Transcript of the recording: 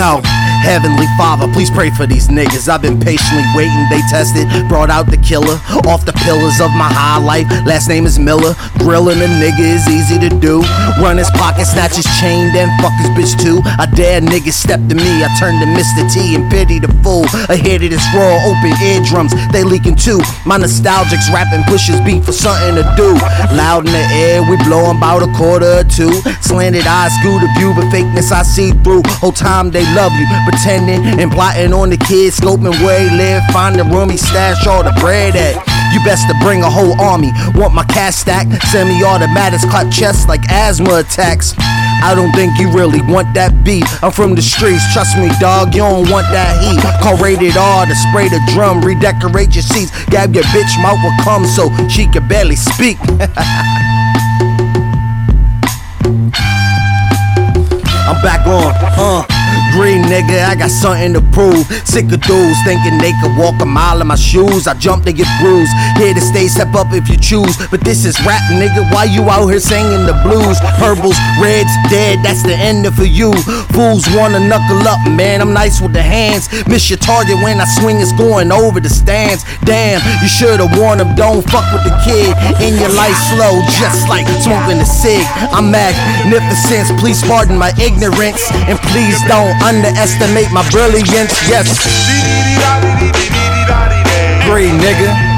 Heavenly Father, please pray for these niggas. I've been patiently waiting, they tested, brought out the killer off the pillars of my high life. Last name is Miller. Grilling a nigga is easy to do. Run his pocket, snatch his chain, then fuck his bitch too. I dare niggas step to me, I turn to Mr. T and pity the fool. Ahead of this raw, open eardrums, they leaking too. My nostalgics rapping pushes beat for something to do. Loud in the air, we blowing about a quarter or two. Slanted eyes, screw the view, but fakeness I see through. Whole time they love you, pretending and plotting on the kids, scoping where he live, find the room he stash all the bread at. You best to bring a whole army. Want my cash stack? Semi-automatics clap chests like asthma attacks. I don't think you really want that beat. I'm from the streets, trust me, dog. You don't want that heat. Call rated R to spray the drum, redecorate your seats. Gab your bitch mouth will come so she can barely speak. I'm back on, huh? Green nigga, I got something to prove. Sick of dudes thinking they could walk a mile in my shoes. I jump to get bruised. Here to stay, step up if you choose. But this is rap, nigga. Why you out here singing the blues? Purples, reds, dead, that's the end of for you. Fools wanna knuckle up, man. I'm nice with the hands. Miss your target when I swing, it's going over the stands. Damn, you should've warned them, don't fuck with the kid. In your life slow, just like smoking a cig. I'm magnificent, please pardon my ignorance. And please don't underestimate my brilliance. Yes. Great nigga.